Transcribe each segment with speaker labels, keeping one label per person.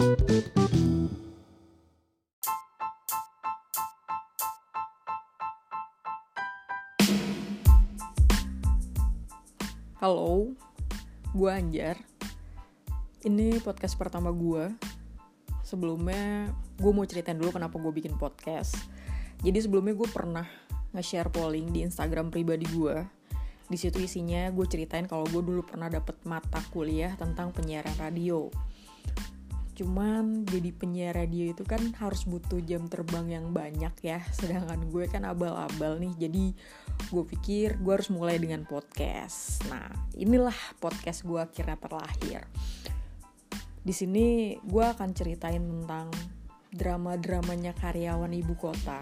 Speaker 1: Halo, gue Anjar. Ini podcast pertama gue. Sebelumnya, gue mau ceritain dulu kenapa gue bikin podcast. Jadi sebelumnya gue pernah nge-share polling di Instagram pribadi gue. Di situ isinya gue ceritain kalau gue dulu pernah dapet mata kuliah tentang penyiaran radio. Cuman jadi penyiar radio itu kan harus butuh jam terbang yang banyak ya. Sedangkan gue kan abal-abal nih. Jadi gue pikir gue harus mulai dengan podcast. Nah, inilah podcast gue akhirnya terlahir. Di sini gue akan ceritain tentang drama-dramanya karyawan ibu kota.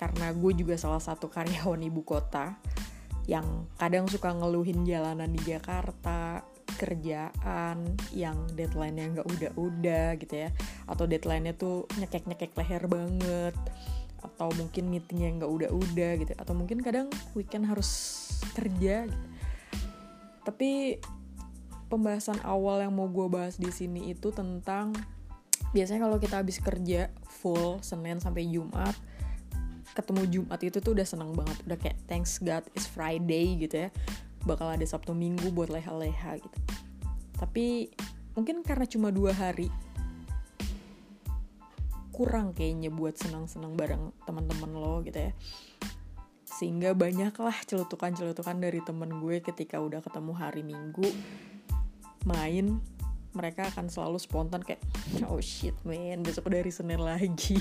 Speaker 1: Karena gue juga salah satu karyawan ibu kota yang kadang suka ngeluhin jalanan di Jakarta, kerjaan yang deadline-nya nggak udah-udah gitu ya, atau deadline-nya tuh nyekek-nyekek leher banget. Atau mungkin meetingnya nggak udah-udah gitu. Atau mungkin kadang weekend harus kerja gitu. tapi pembahasan awal yang mau gue bahas di sini itu tentang biasanya kalau kita habis kerja full Senin sampai Jumat ketemu Jumat itu tuh udah seneng banget. Udah kayak thanks God it's Friday gitu ya bakal ada Sabtu Minggu buat leha-leha gitu. Tapi mungkin karena cuma dua hari kurang kayaknya buat senang-senang bareng teman-teman lo gitu ya. Sehingga banyaklah celutukan-celutukan dari temen gue ketika udah ketemu hari minggu main mereka akan selalu spontan kayak oh shit man besok dari senin lagi.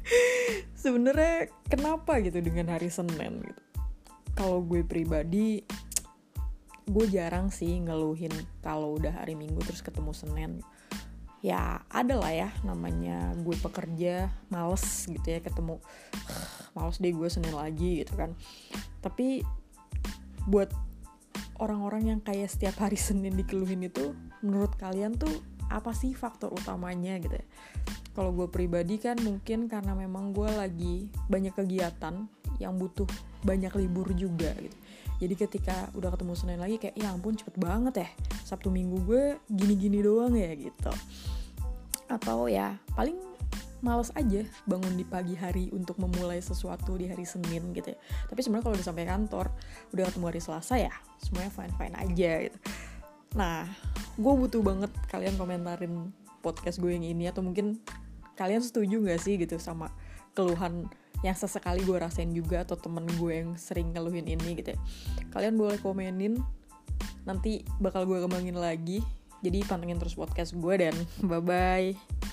Speaker 1: Sebenarnya kenapa gitu dengan hari senin gitu? Kalau gue pribadi gue jarang sih ngeluhin kalau udah hari minggu terus ketemu senin. Ya ada lah ya namanya gue pekerja males gitu ya ketemu males deh gue senin lagi gitu kan. Tapi buat orang-orang yang kayak setiap hari senin dikeluhin itu menurut kalian tuh apa sih faktor utamanya gitu ya? Kalau gue pribadi kan mungkin karena memang gue lagi banyak kegiatan yang butuh banyak libur juga gitu. Jadi ketika udah ketemu Senin lagi kayak ya ampun cepet banget ya Sabtu Minggu gue gini-gini doang ya gitu. Atau ya paling males aja bangun di pagi hari untuk memulai sesuatu di hari Senin gitu ya. Tapi sebenarnya kalau udah sampai kantor udah ketemu hari Selasa ya semuanya fine fine aja gitu. Nah gue butuh banget kalian komentarin podcast gue yang ini atau mungkin kalian setuju gak sih gitu sama keluhan yang sesekali gue rasain juga atau temen gue yang sering ngeluhin ini gitu ya. Kalian boleh komenin nanti bakal gue kembangin lagi. Jadi pantengin terus podcast gue dan bye bye